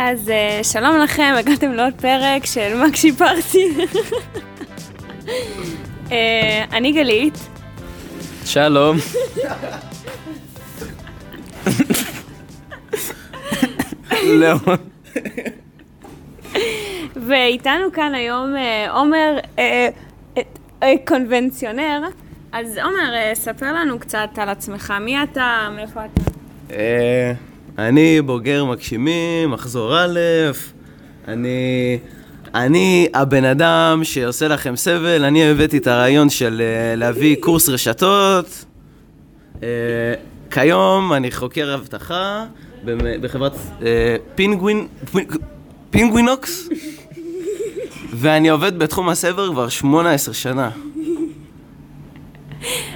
אז uh, שלום לכם, הגעתם לעוד פרק של מקשי פרטי. uh, אני גלית. שלום. לא. ואיתנו כאן היום uh, עומר uh, uh, uh, קונבנציונר. אז עומר, uh, ספר לנו קצת על עצמך, מי אתה, מאיפה אתה? אני בוגר מגשימים, מחזור א', אני... אני הבן אדם שעושה לכם סבל, אני הבאתי את הרעיון של אה, להביא קורס רשתות. אה, כיום אני חוקר אבטחה בחברת אה, פינגווין... פינגווינוקס, ואני עובד בתחום הסייבר כבר 18 שנה.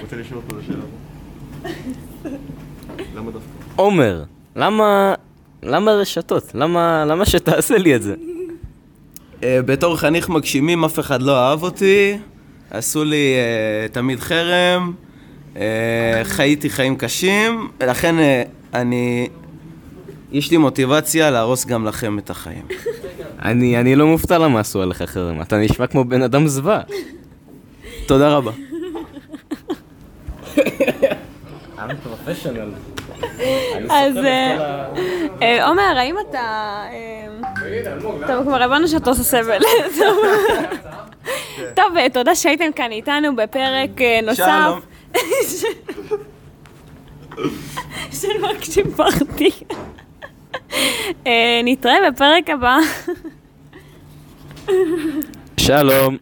רוצה לשאול אותו שאלה? למה דווקא? עומר, למה... למה רשתות? למה, למה שתעשה לי את זה? אה, בתור חניך מגשימים אף אחד לא אהב אותי, עשו לי אה, תמיד חרם, אה, חייתי חיים קשים, ולכן אה, אני... יש לי מוטיבציה להרוס גם לכם את החיים. אני, אני לא מופתע למה עשו עליך חרם, אתה נשמע כמו בן אדם זוועה. תודה רבה. אני פרופשיונל. אז אה, אה, עומר, האם אתה... אה, טוב, כבר הבנו שאתה עושה סבל. טוב. תודה שהייתם כאן איתנו בפרק נוסף. של מקשים פרטי. אה, נתראה בפרק הבא. שלום.